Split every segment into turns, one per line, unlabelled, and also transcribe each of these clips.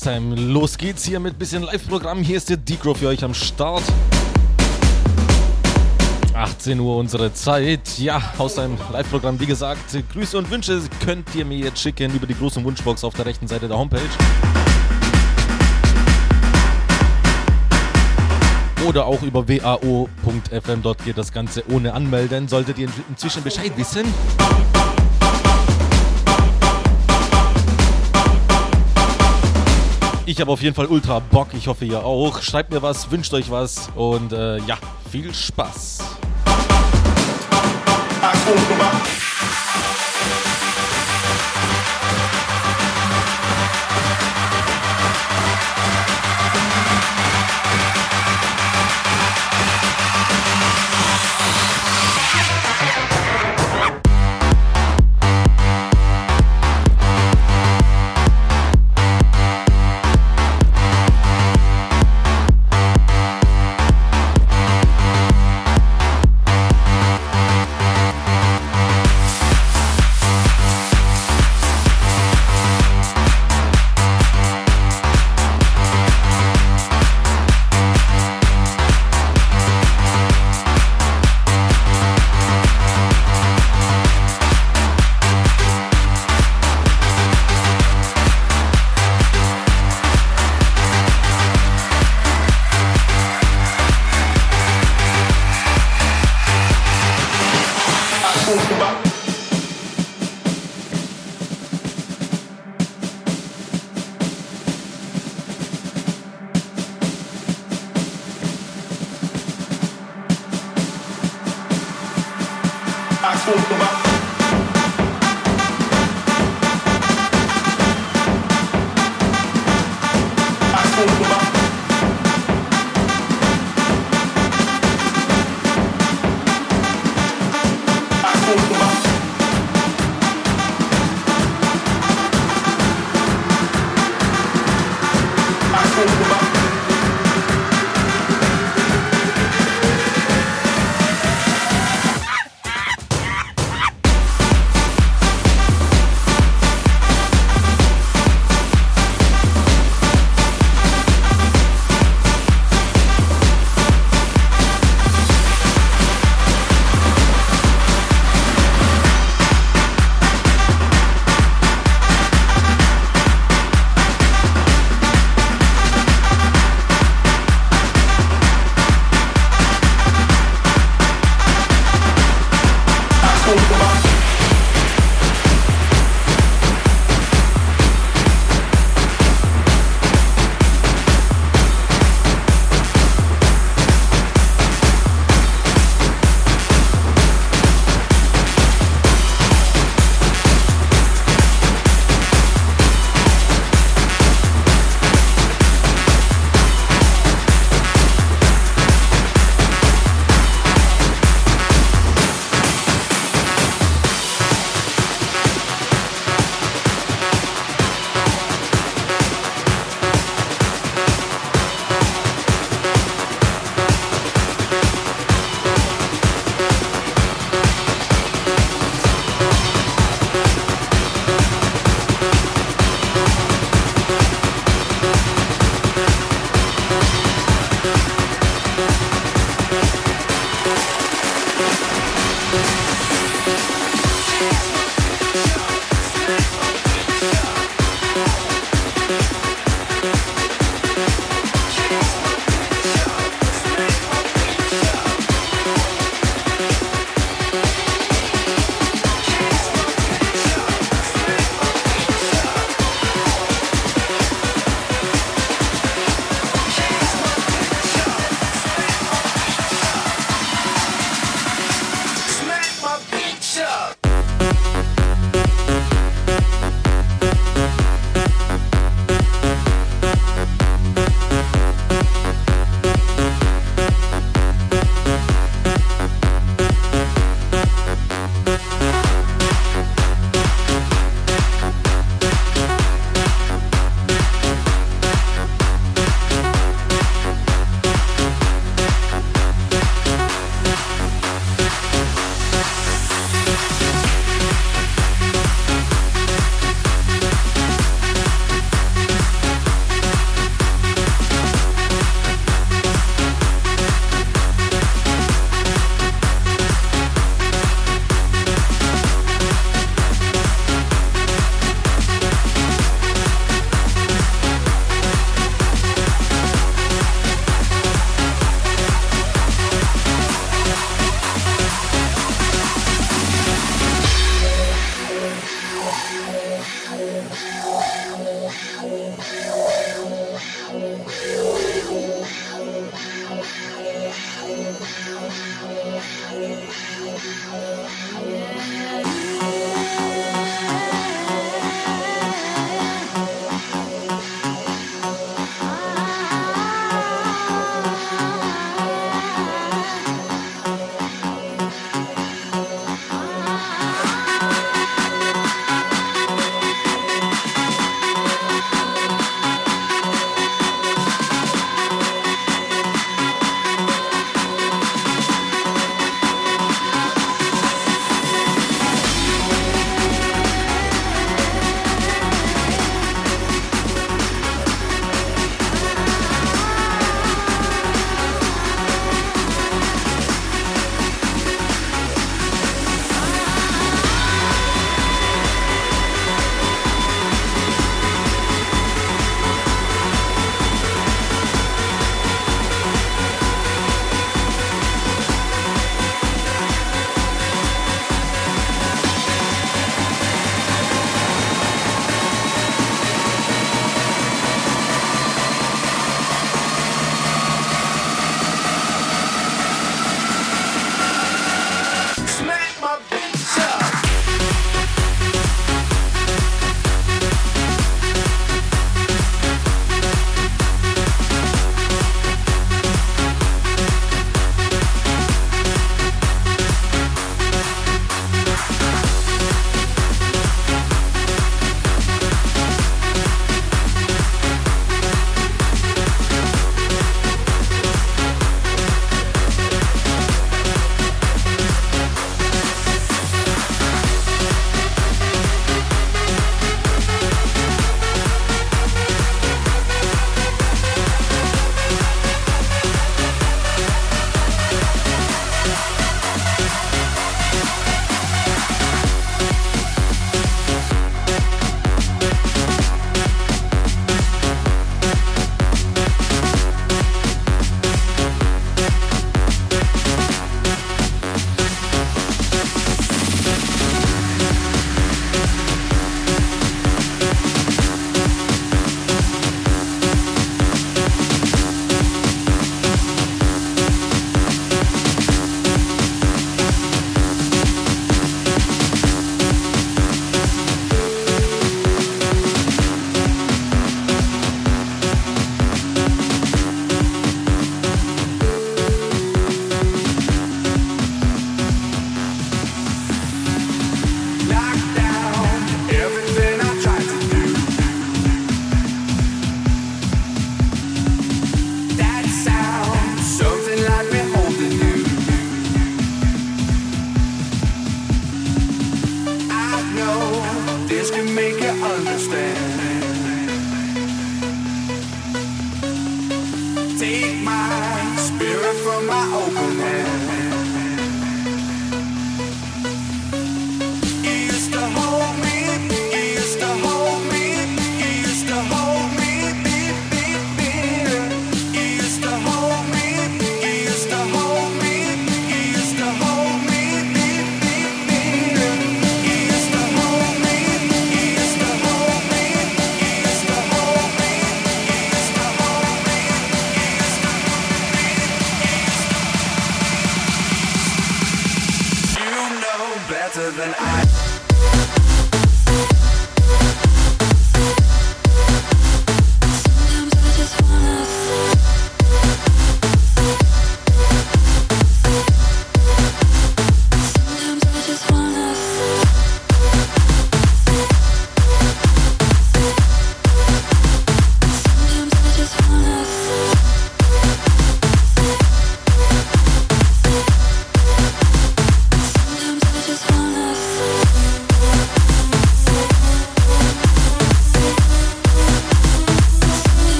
Haustime. Los geht's hier mit bisschen Live-Programm. Hier ist der Decro für euch am Start. 18 Uhr unsere Zeit. Ja, Haustime Live-Programm. Wie gesagt, Grüße und Wünsche könnt ihr mir jetzt schicken über die große Wunschbox auf der rechten Seite der Homepage. Oder auch über wao.fm. Dort geht das Ganze ohne Anmelden. Solltet ihr inzwischen Bescheid wissen. Ich habe auf jeden Fall ultra Bock. Ich hoffe, ihr auch. Schreibt mir was, wünscht euch was und äh, ja, viel Spaß.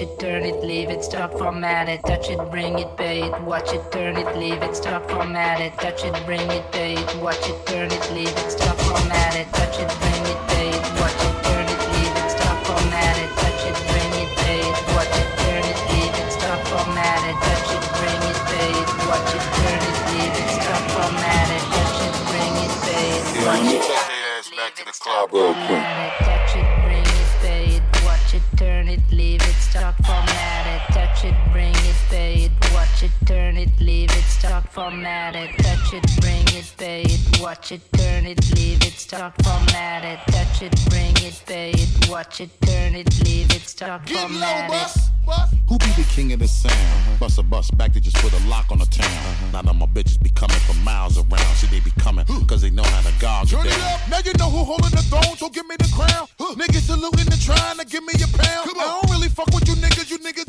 It, watch it, turn it, leave it, stop, format it, touch it, bring it, pay it, watch it, turn it, leave it, stop, format it, touch it, bring it, pay it, watch it, turn it, leave it, stop, format it, touch it, bring it, pay it, watch it, turn it, leave it, stop, format it, touch it, bring it, pay it, watch it, turn it, leave it, stop, format it, touch it, bring it, pay it, watch it, turn it, leave it, stop, format it, touch it, bring it, pay it, watch it,
Take their ass back to the club real quick.
It, bring it, pay it, watch it, turn it, leave it, stop, format it, touch it, bring it, pay it, watch it, turn it, leave it, stop,
Get low,
format it.
bus. Who be the king of the sound? Bust a bus back to just put a lock on the town. Now that my bitches be coming from miles around. See, they be coming cause they know how to gog
Turn
it
it up, now you know who holding the throne, so give me the crown. Niggas saluting and trying to give me a pound. I don't really fuck with you niggas, you niggas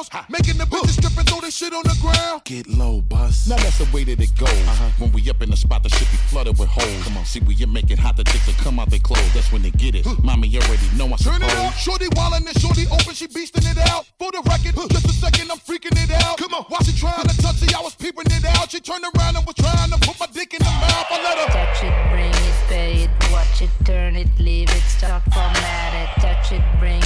is clowns. Making the bitches strip and throw this shit on the ground.
Get low, bus. Now that's the way that it goes. Uh-huh. When we up in the spot, the shit be flooded with holes. Come on, see, we you make it hot, the chicks will come out they clothes. That's when they get it. Mommy you already know I
Turn
suppose.
it up, shorty wildin' and shorty open, she beastin' it out. For the record, just a second, I'm freaking it out. Come on, while she trying to touch it, I was peeping it out. She turned around and was trying to put my dick in the mouth. I let her.
Touch it, bring it, pay it, watch it, turn it, leave it, stop, format it. Touch it, bring it,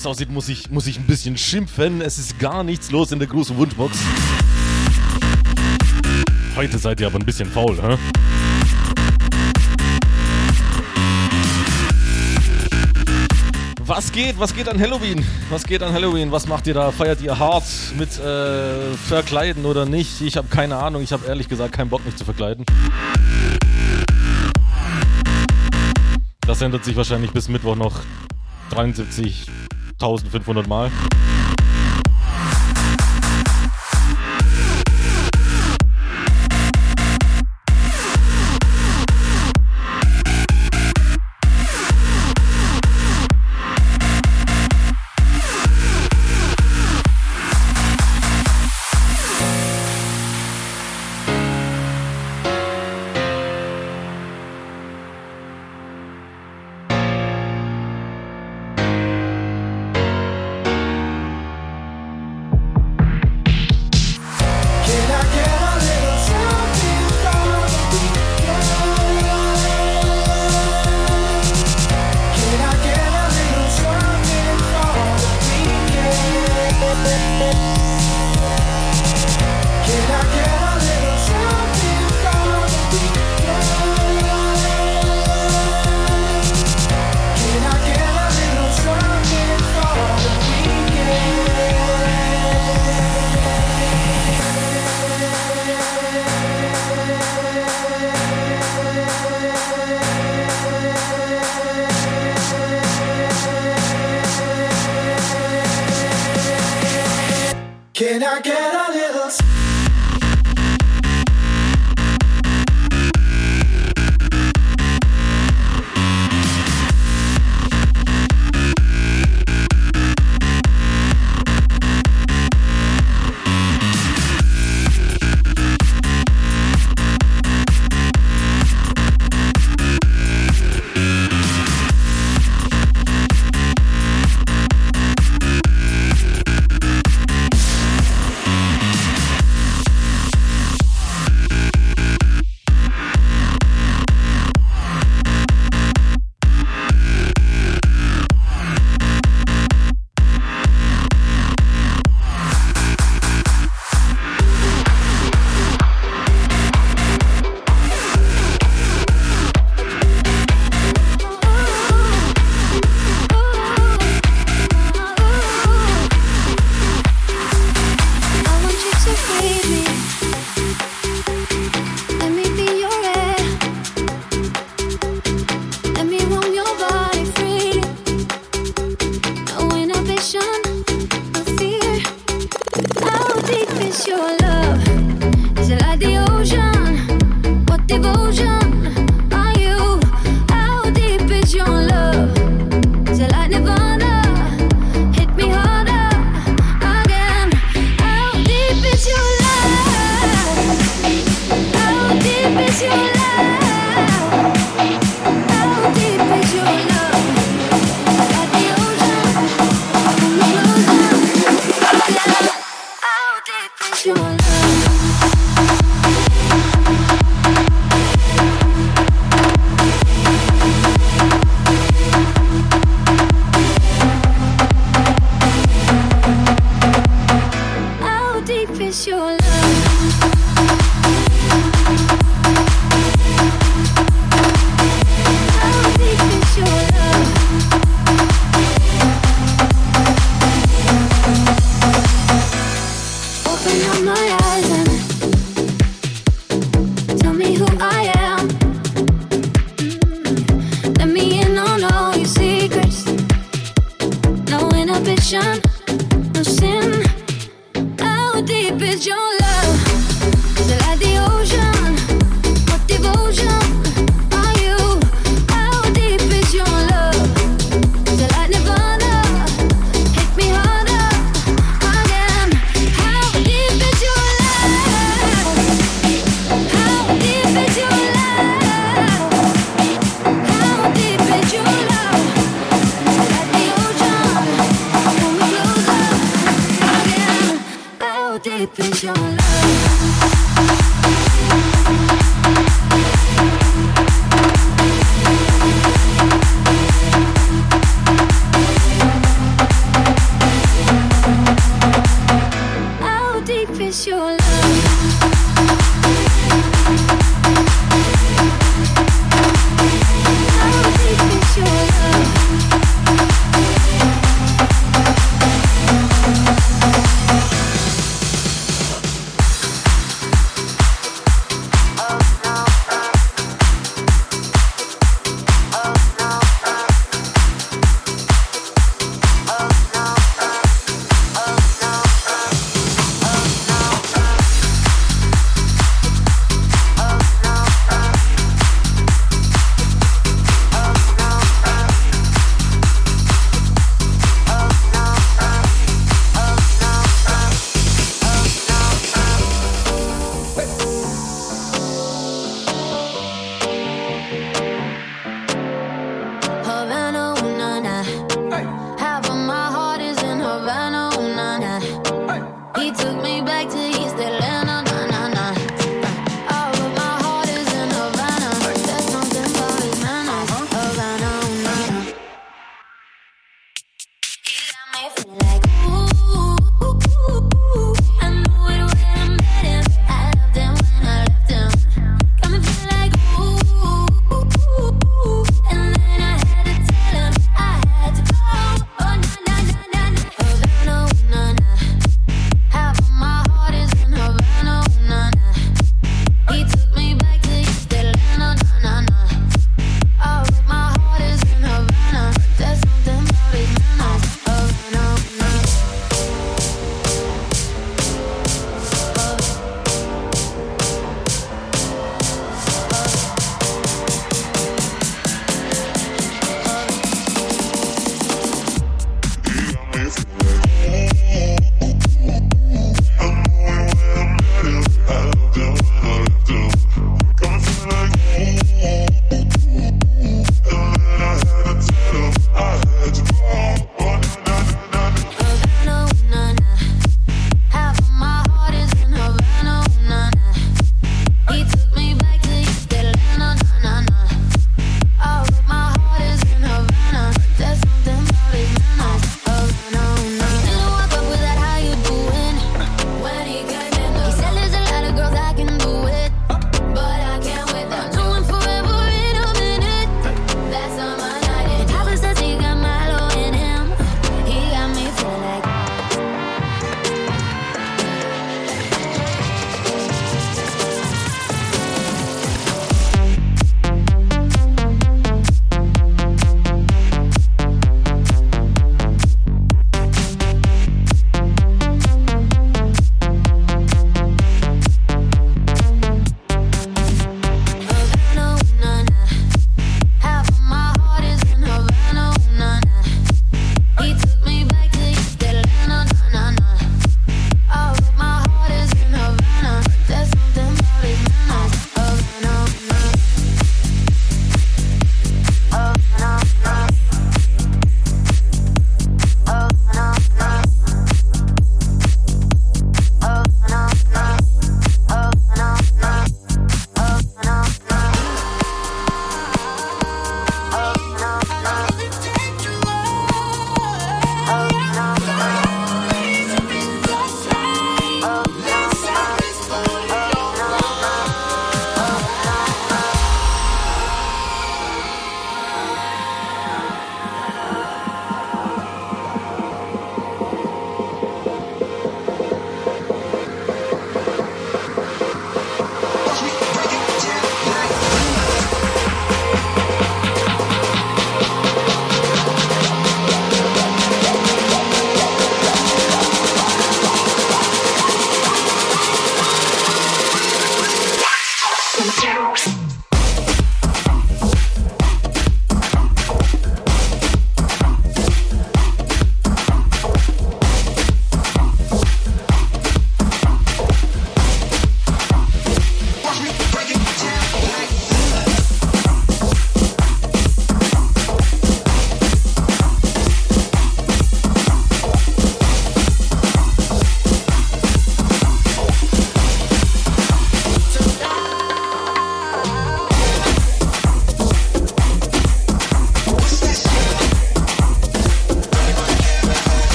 Time, wie es aussieht, muss ich, muss ich ein bisschen schimpfen. Es ist gar nichts los in der großen Wunschbox. Heute seid ihr aber ein bisschen faul, hä? Was geht? Was geht an Halloween? Was geht an Halloween? Was macht ihr da? Feiert ihr hart mit äh, Verkleiden oder nicht? Ich habe keine Ahnung. Ich habe ehrlich gesagt keinen Bock, mich zu verkleiden. Das ändert sich wahrscheinlich bis Mittwoch noch 73 1500 Mal.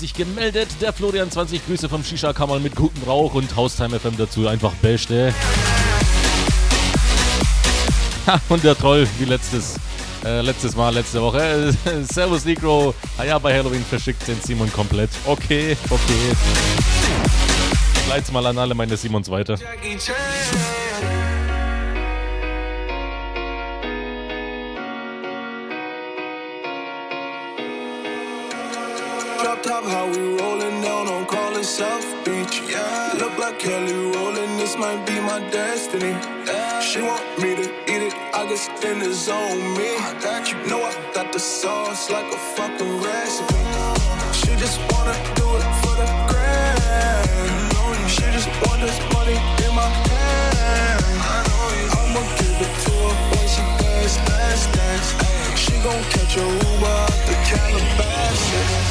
Sich gemeldet. Der Florian 20 Grüße vom Shisha-Kammer mit gutem Rauch und Haustime FM dazu einfach beste. Und der Troll, wie letztes, äh, letztes Mal, letzte Woche. Servus Negro. Ah ja, bei Halloween verschickt den Simon komplett. Okay, okay. Leit's mal an alle meine Simons weiter.
Jackie Chan.
Kelly rolling. This might be my destiny. She want me to eat it. I guess then it's on me. I got you. Know I got the sauce like a fucking recipe. She just wanna do it for the grand. She just want this money in my hand. I'ma give it to her when she dance, dance, dance. She gon' catch a Uber out the Calabasas.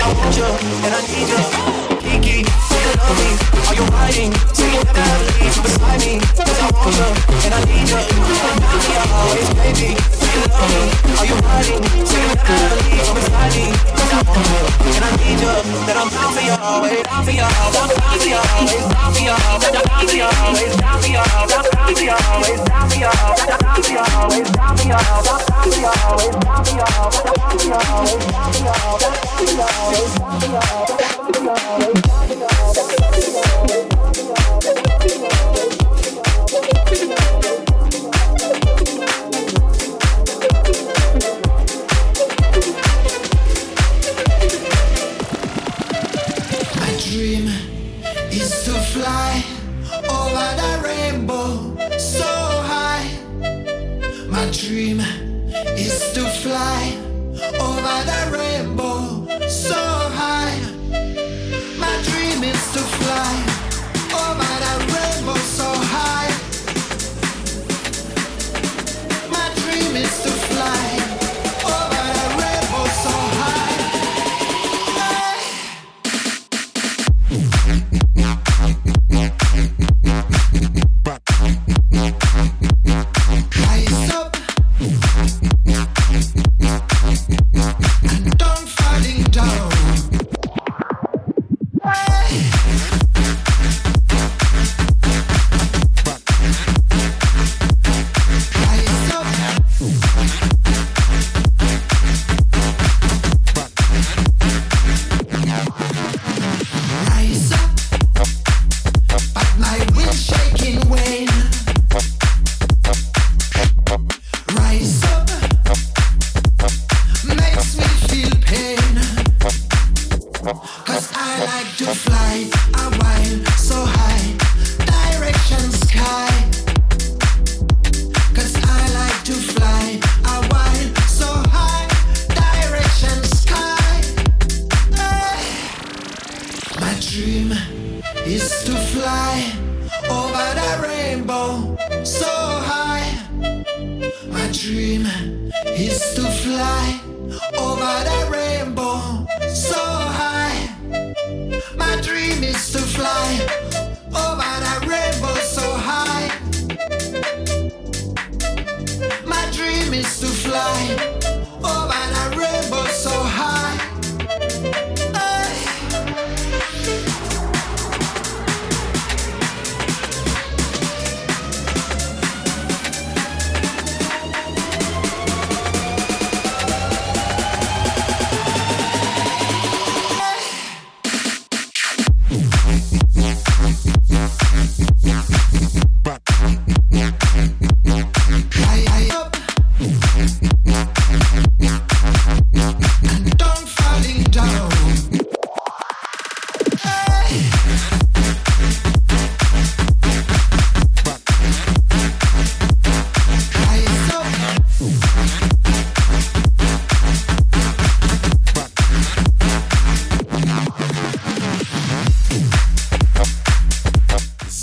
I want you and I need you you hiding? So you never have to beside me. Cause I want you and I need you. And down for are always, baby. Do you love me? Are you down for you
never have to
leave beside me. Cause I want you and I need you. for I'm down for you always, down for you always, down for you always, down for you always, down for you always, down for you always, down for you always, down for you always, down for you always, down for you always, down for you always, down for you always, down for you always, down for you always, down for you always, down for you always, down for you always.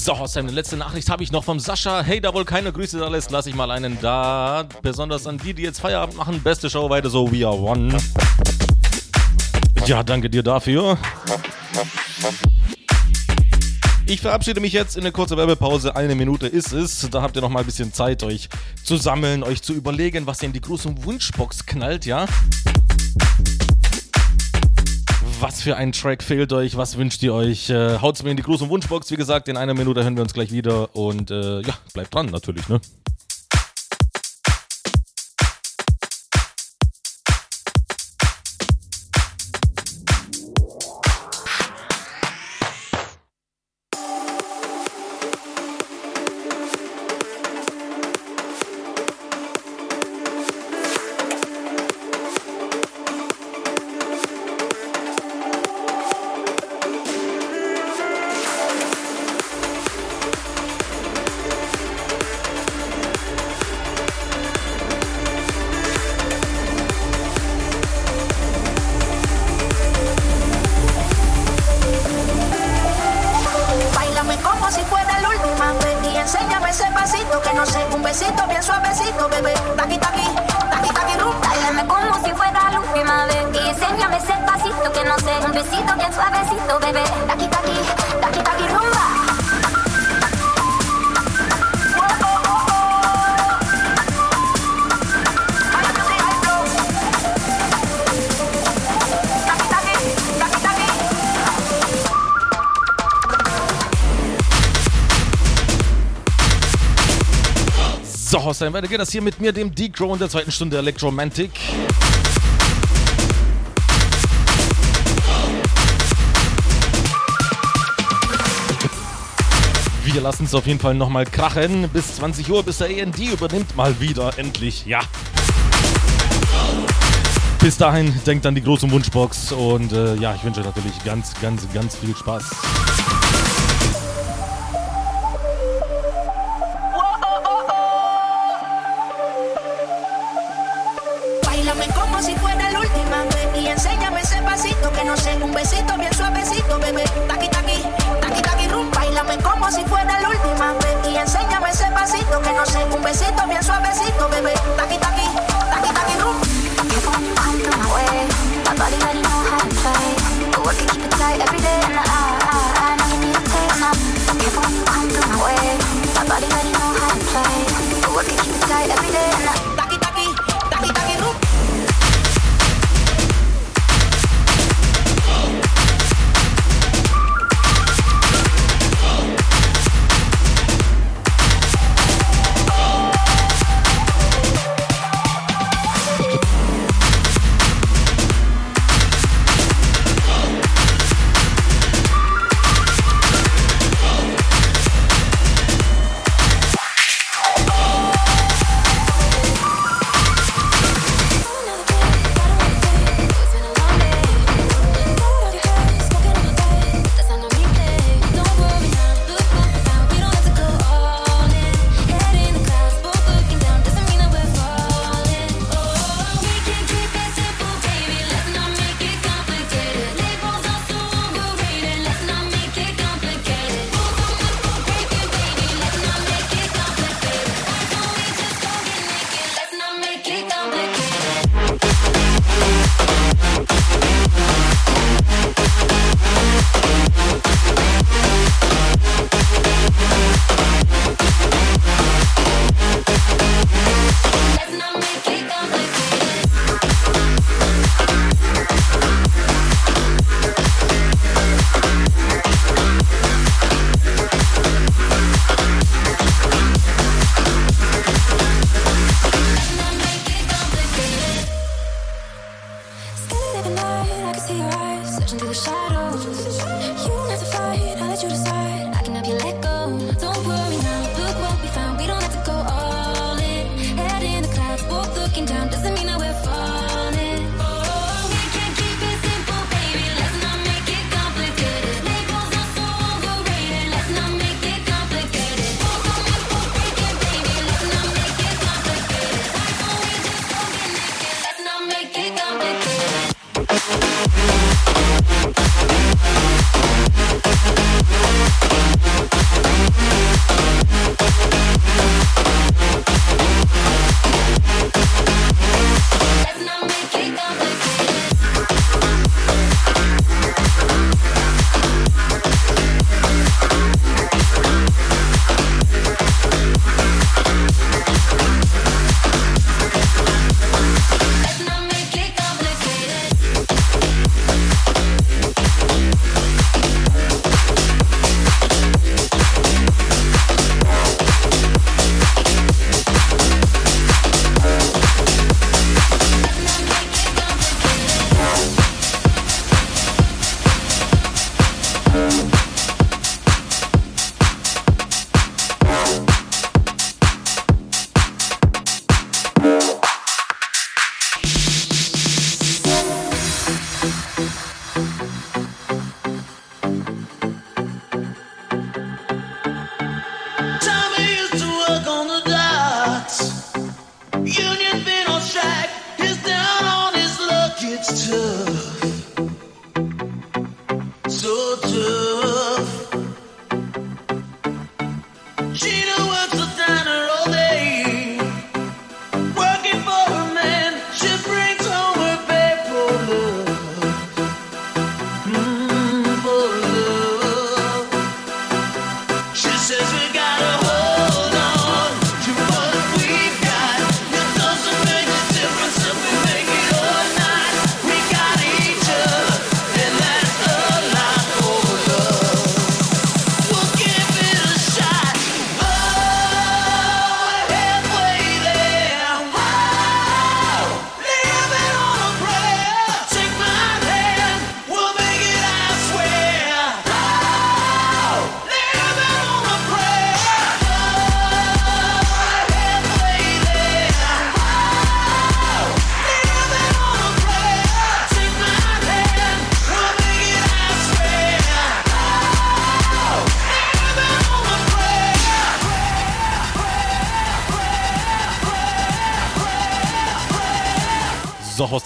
So,
Sam, eine letzte Nachricht habe ich noch vom Sascha. Hey, da wohl keine Grüße da lässt, lasse ich mal einen da. Besonders an die, die jetzt Feierabend machen. Beste Show weiter so, we are one. Ja, danke dir dafür. Ich verabschiede mich jetzt in eine kurze Werbepause. Eine Minute ist es. Da habt ihr noch mal ein bisschen Zeit, euch zu sammeln, euch zu überlegen, was ihr in die große Wunschbox knallt, ja? Was für ein Track fehlt euch? Was wünscht ihr euch? Äh, haut's mir in die große Wunschbox. Wie gesagt, in einer Minute hören wir uns gleich wieder. Und äh, ja, bleibt dran natürlich, ne? Sam, weiter geht das hier mit mir, dem D-Crow in der zweiten Stunde Electromantic. Wir lassen es auf jeden Fall nochmal krachen bis 20 Uhr, bis der END übernimmt mal wieder, endlich, ja. Bis dahin, denkt an die große Wunschbox und äh, ja, ich wünsche euch natürlich ganz, ganz, ganz viel Spaß.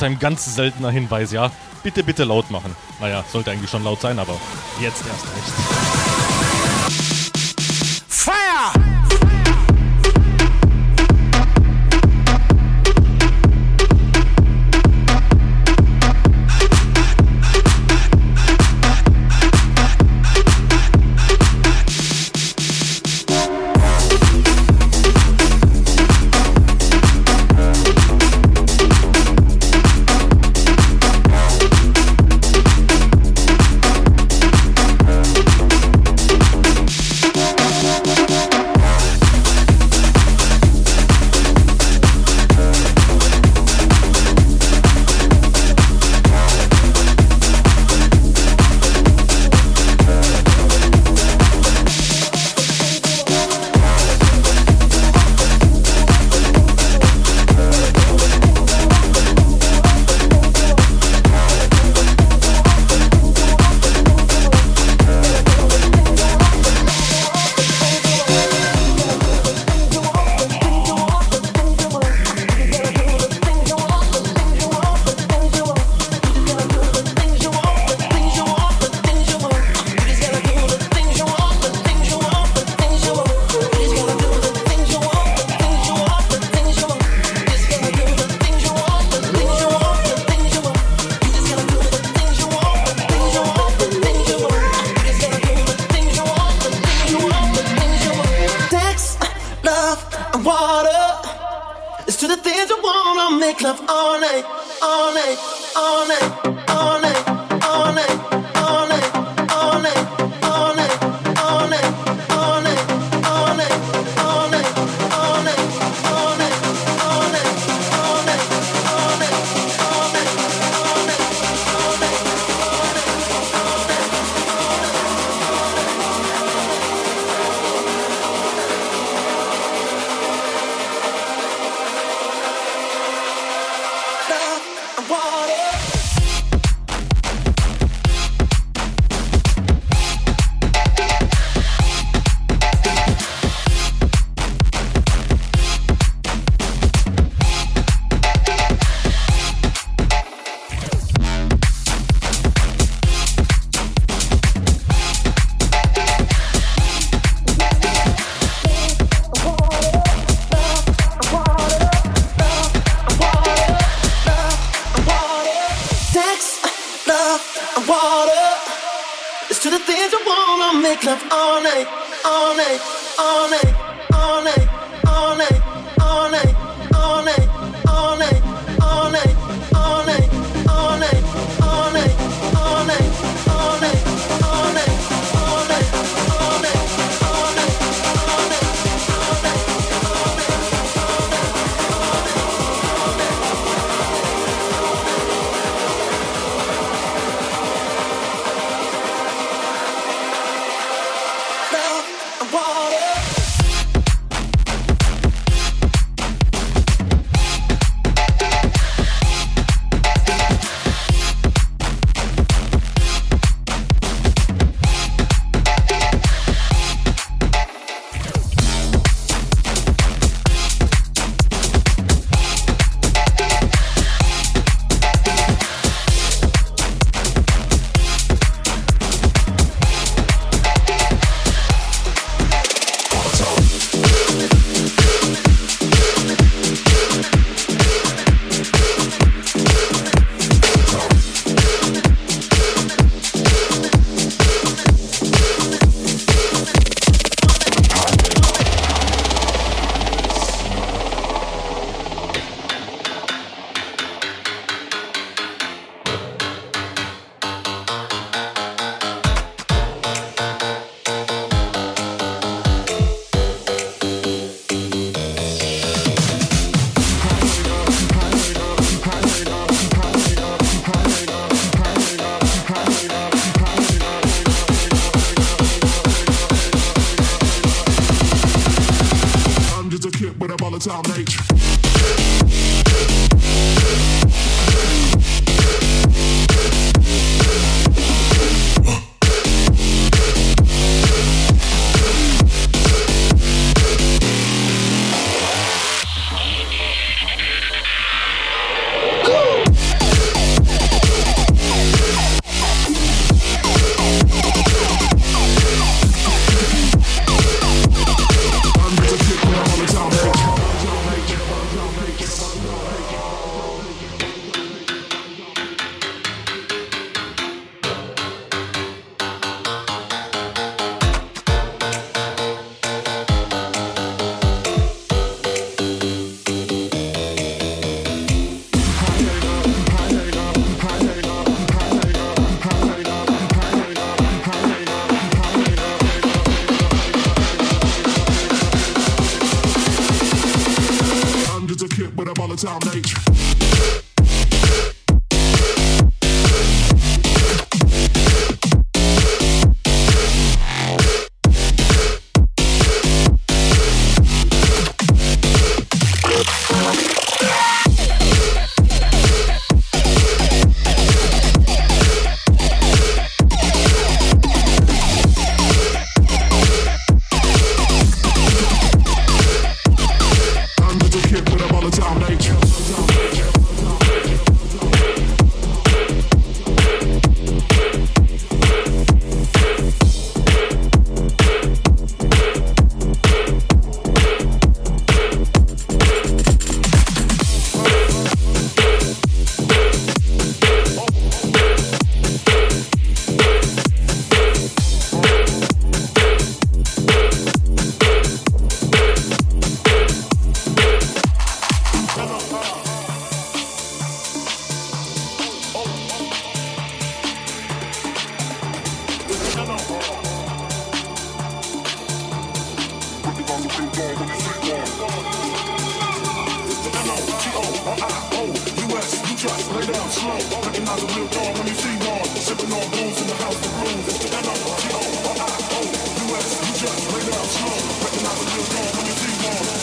Ein ganz seltener Hinweis, ja. Bitte, bitte laut machen. Naja, sollte eigentlich schon laut sein, aber jetzt erst recht.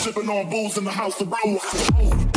Sipping on booze in the house of roll.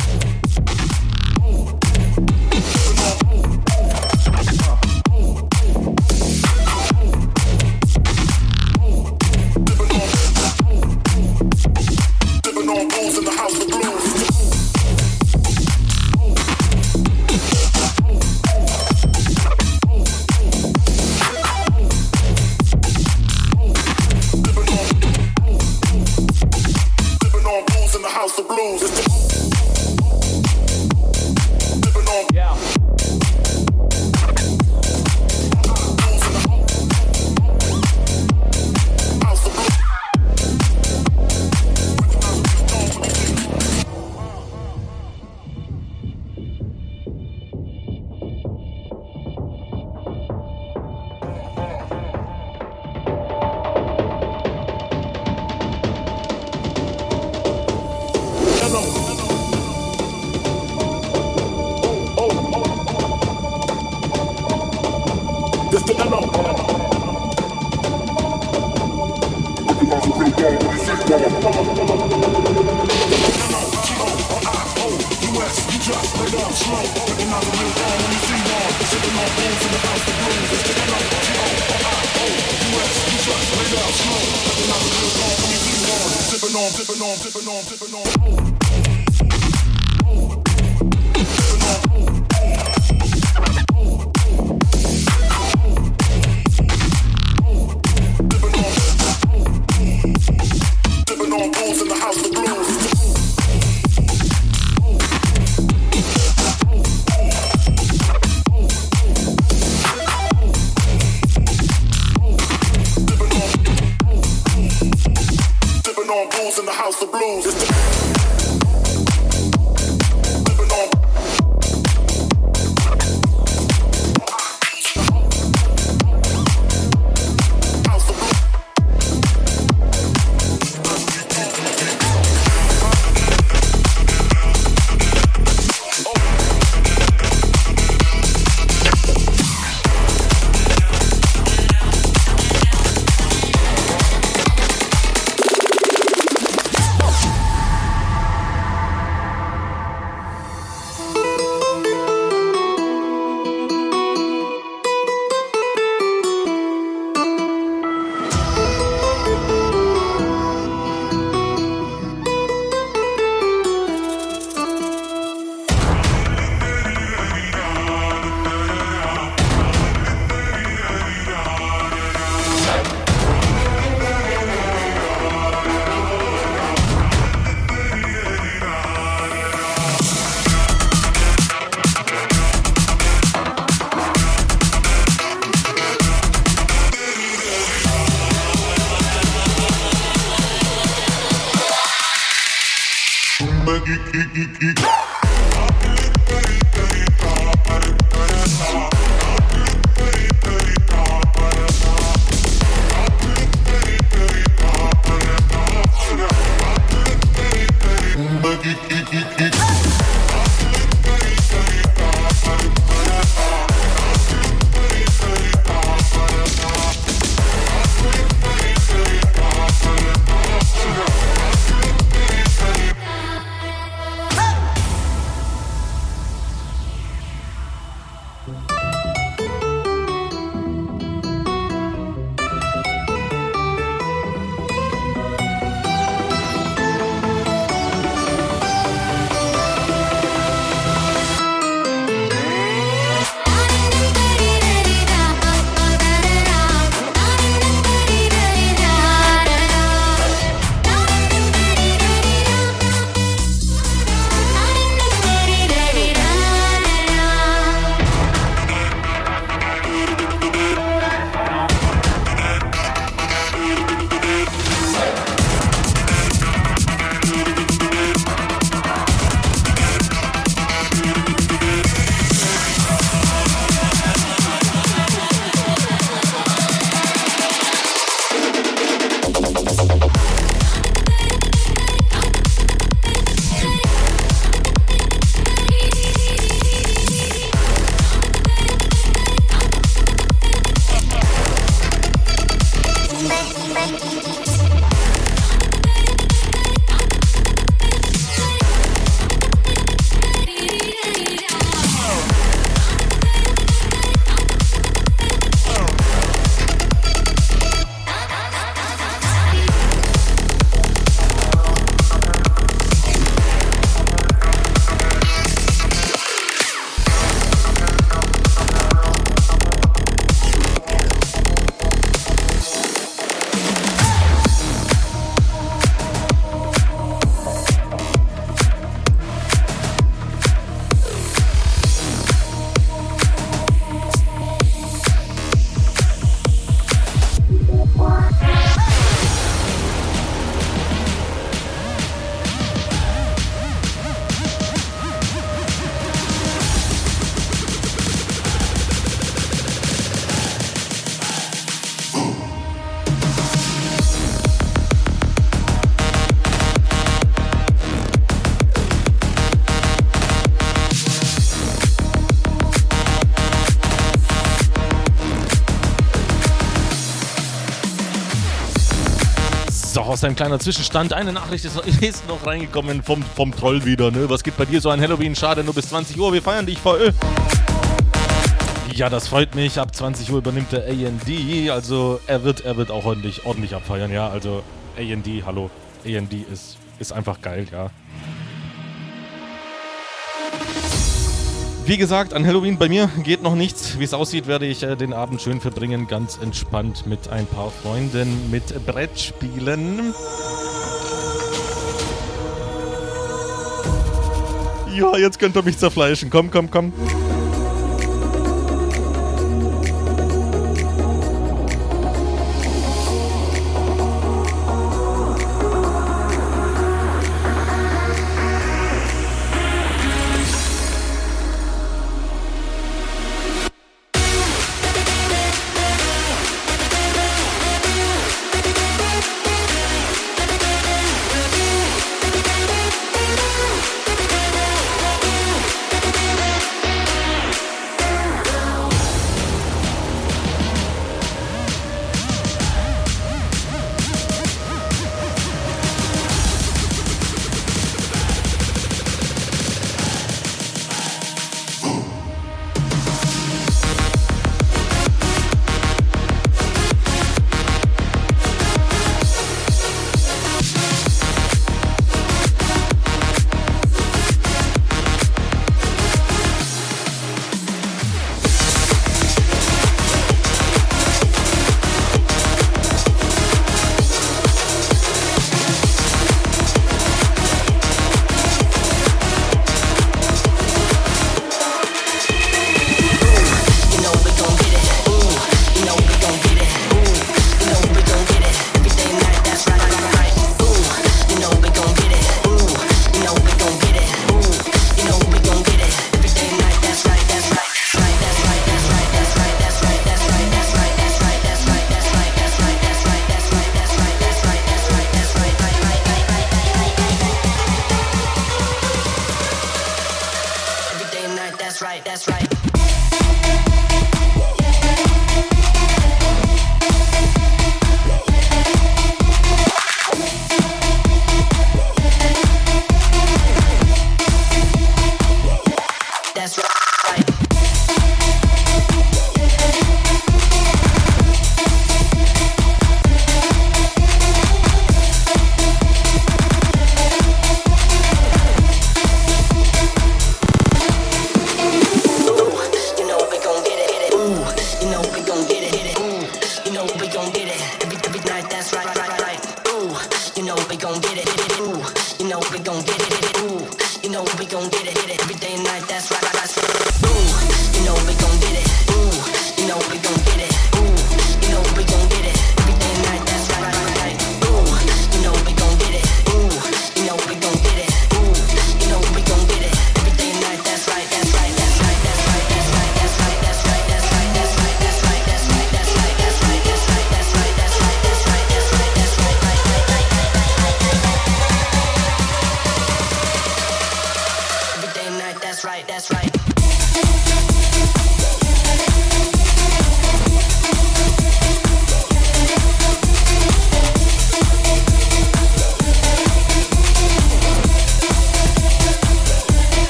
Ein kleiner Zwischenstand. Eine Nachricht ist, ist noch reingekommen vom, vom Troll wieder. Ne? Was geht bei dir so an Halloween? Schade, nur bis 20 Uhr. Wir feiern dich voll. Ja, das freut mich. Ab 20 Uhr übernimmt der AND. Also er wird, er wird auch ordentlich, ordentlich abfeiern, ja. Also AND, hallo. AND ist, ist einfach geil, ja. Wie gesagt, an Halloween bei mir geht noch nichts. Wie es aussieht, werde ich äh, den Abend schön verbringen, ganz entspannt mit ein paar Freunden, mit Brettspielen. Ja, jetzt könnt ihr mich zerfleischen. Komm, komm, komm.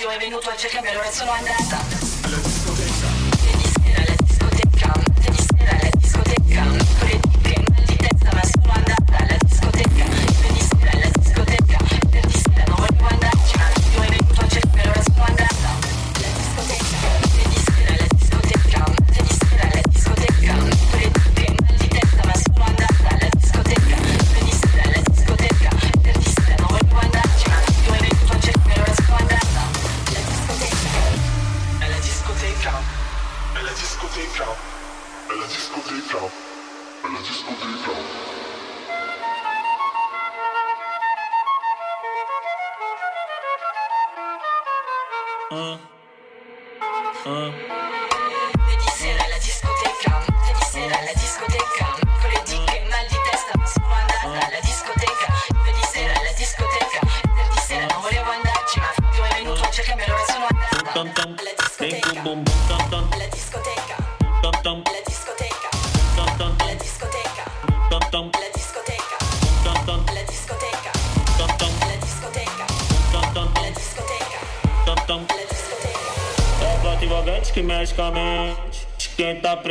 Fabio è venuto a cercarmi, allora sono
andata.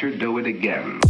her do it again.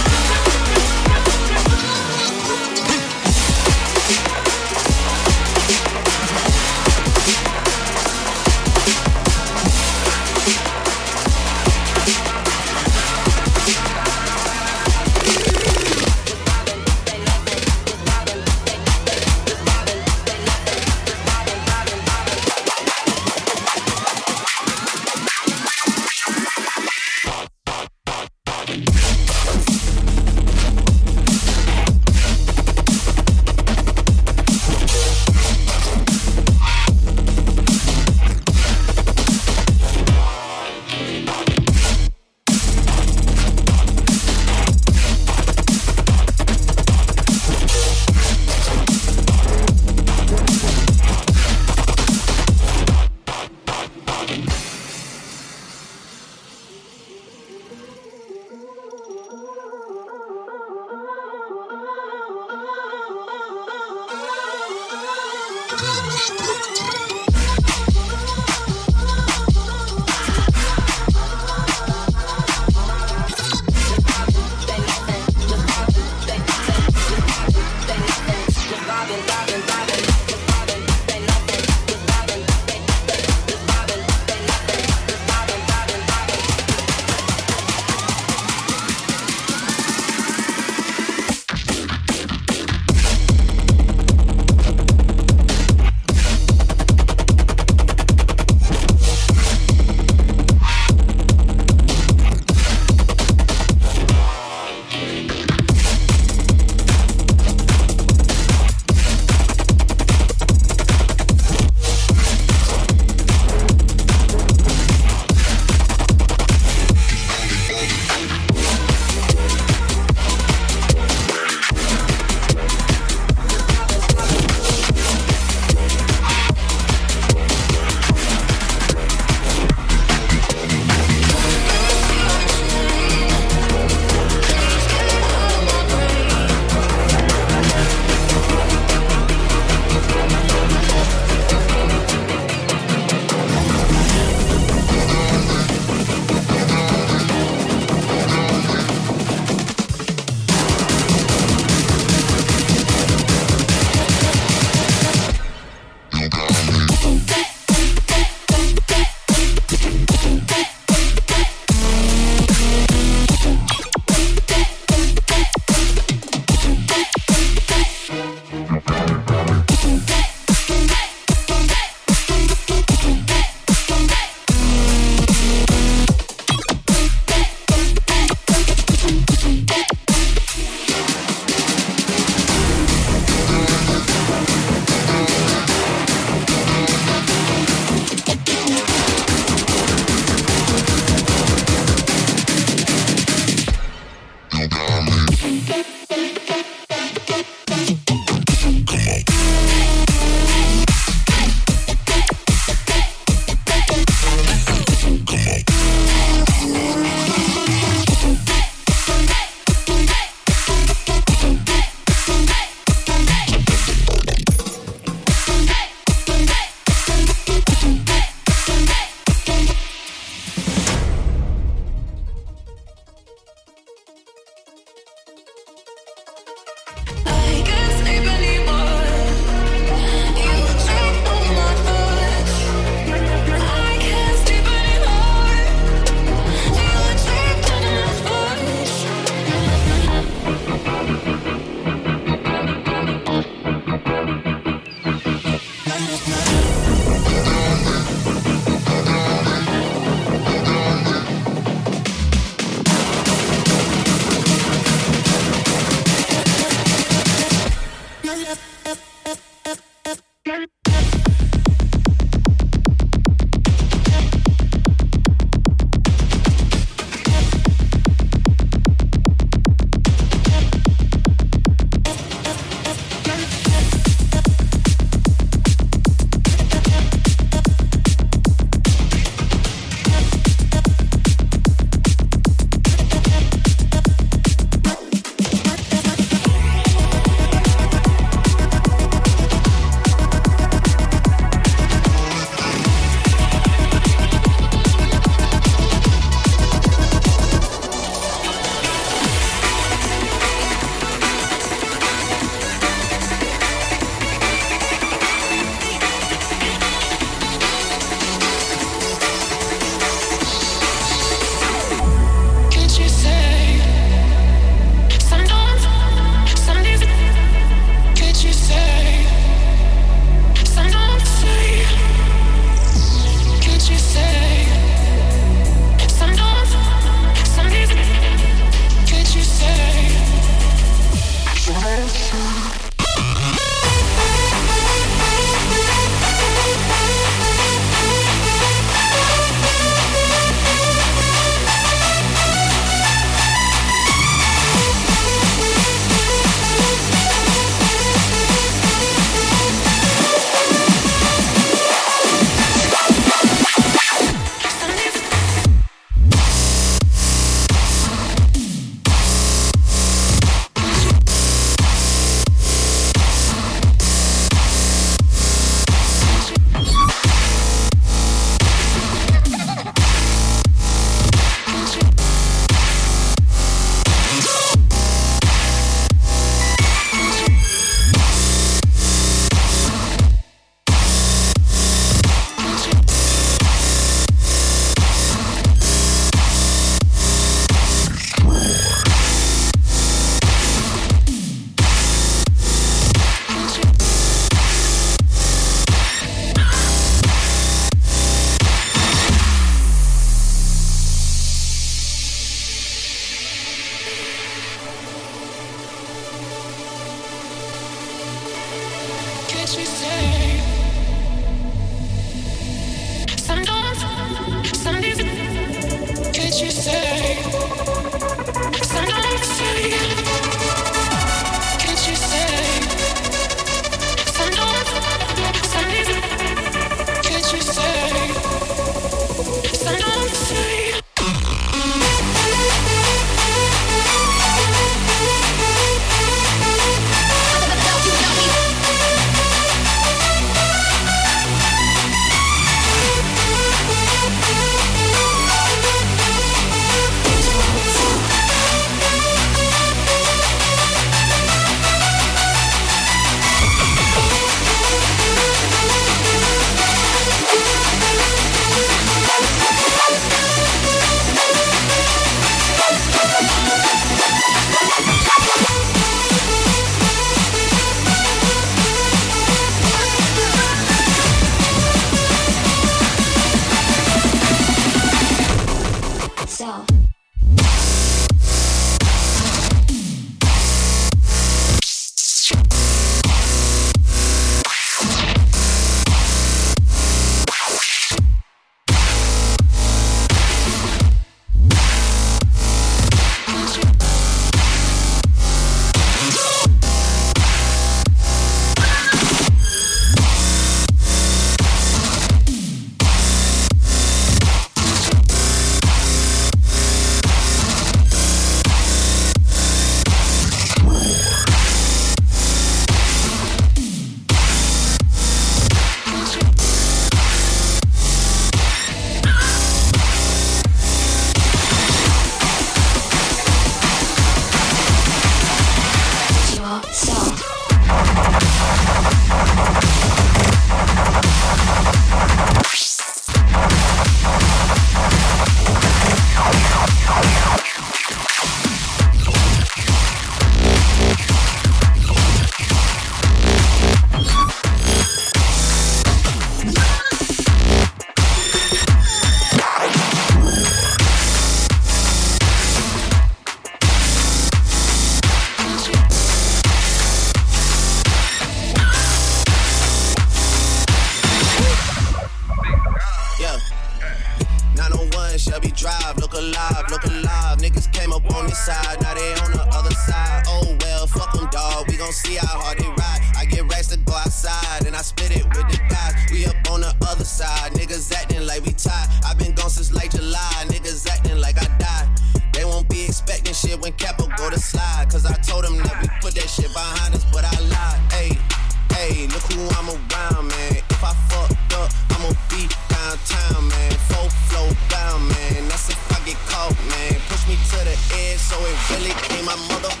Billy came my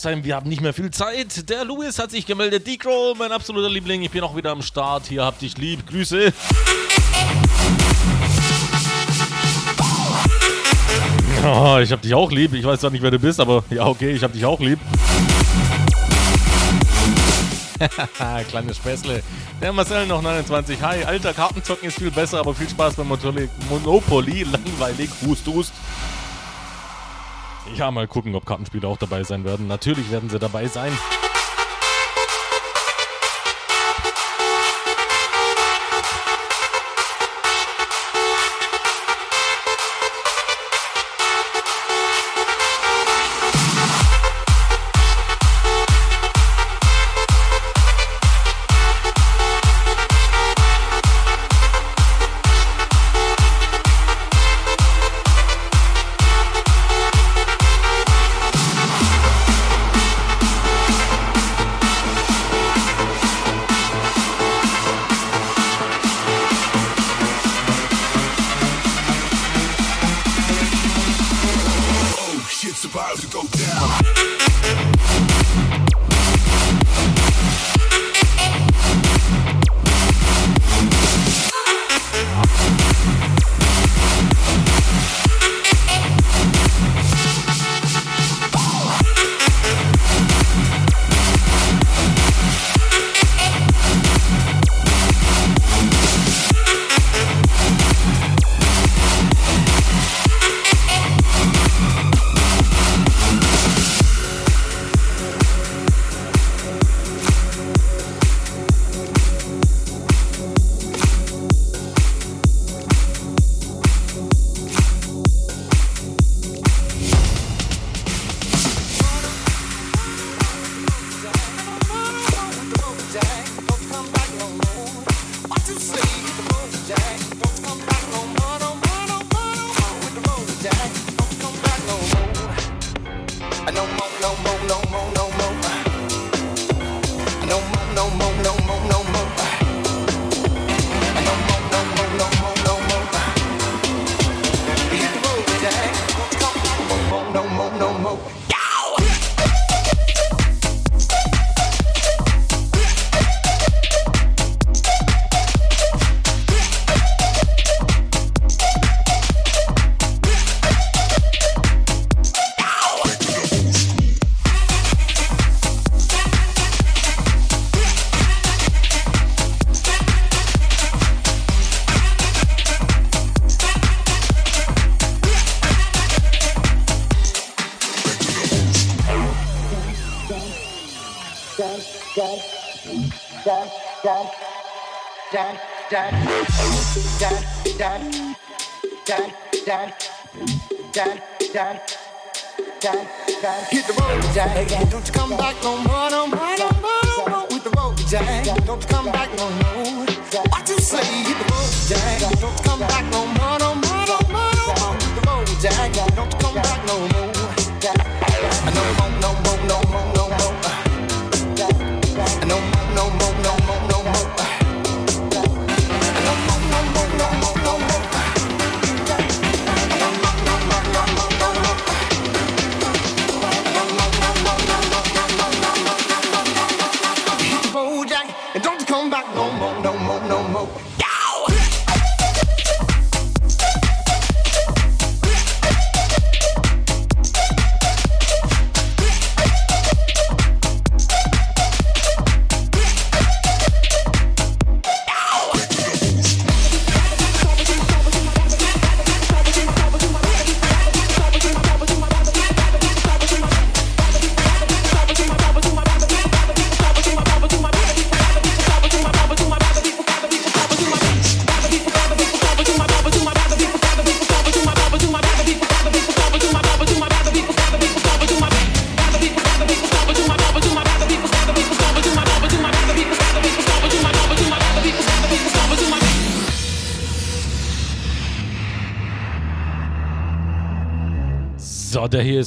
Hostheim, wir haben nicht mehr viel Zeit. Der Louis hat sich gemeldet. Decro, mein absoluter Liebling. Ich bin auch wieder am Start. Hier habt dich lieb. Grüße. Oh, ich hab dich auch lieb. Ich weiß zwar nicht, wer du bist, aber ja, okay, ich hab dich auch lieb. Kleines Späßle. Der Marcel noch 29. Hi, alter, Kartenzocken ist viel besser, aber viel Spaß beim. Monopoly. Langweilig. Hust, hust. Mal gucken, ob Kartenspiele auch dabei sein werden. Natürlich werden sie dabei sein.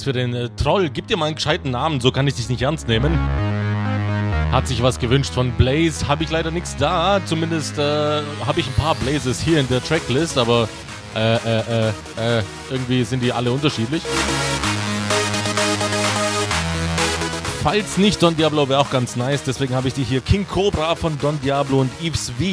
Für den äh, Troll. Gib dir mal einen gescheiten Namen, so kann ich dich nicht ernst nehmen. Hat sich was gewünscht von Blaze. Habe ich leider nichts da. Zumindest äh, habe ich ein paar Blazes hier in der Tracklist, aber äh, äh, äh, äh irgendwie sind die alle unterschiedlich. Falls nicht Don Diablo wäre auch ganz nice, deswegen habe ich die hier King Cobra von Don Diablo und Yves V.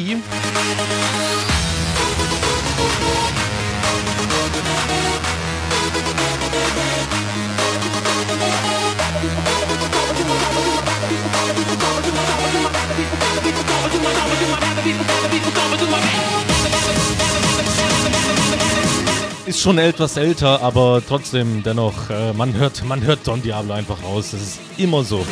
schon etwas älter, aber trotzdem dennoch, äh, man, hört, man hört Don Diablo einfach raus. Das ist immer so.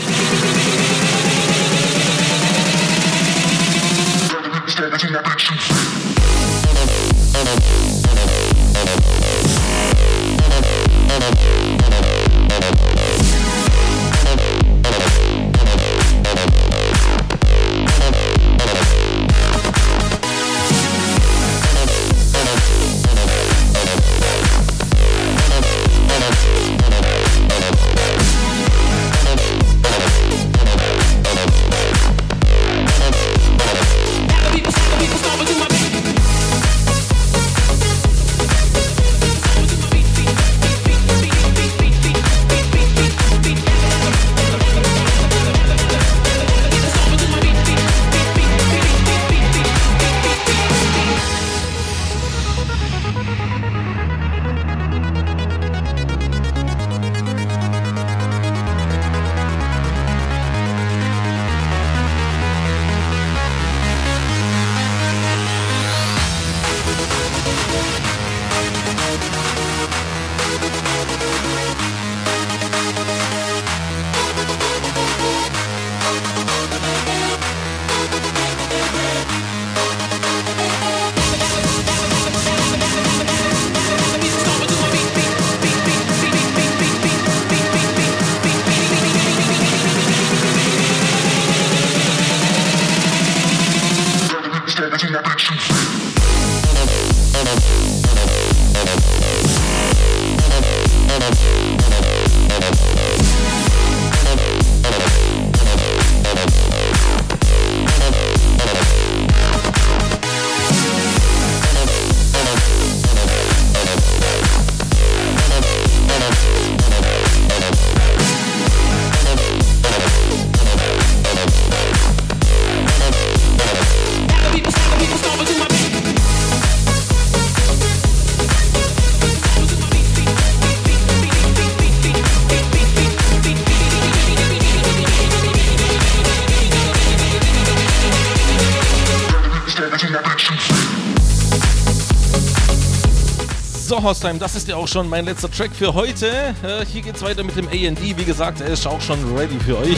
So, Hostheim, das ist ja auch schon mein letzter Track für heute. Äh, hier geht's weiter mit dem AD. Wie gesagt, er ist auch schon ready für euch.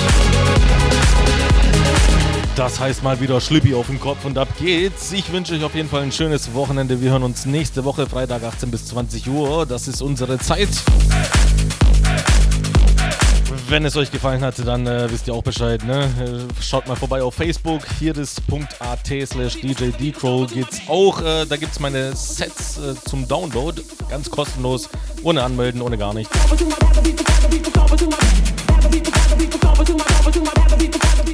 Das heißt mal wieder Schlippi auf den Kopf und ab geht's. Ich wünsche euch auf jeden Fall ein schönes Wochenende. Wir hören uns nächste Woche, Freitag 18 bis 20 Uhr. Das ist unsere Zeit. Wenn es euch gefallen hat, dann äh, wisst ihr auch Bescheid. Ne? Äh, schaut mal vorbei auf Facebook. Hier ist .at slash DJ geht's auch. Äh, da gibt's meine Sets äh, zum Download. Ganz kostenlos. Ohne Anmelden, ohne gar nichts.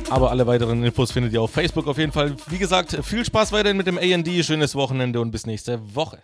Aber alle weiteren Infos findet ihr auf Facebook auf jeden Fall. Wie gesagt, viel Spaß weiterhin mit dem AD. Schönes Wochenende und bis nächste Woche.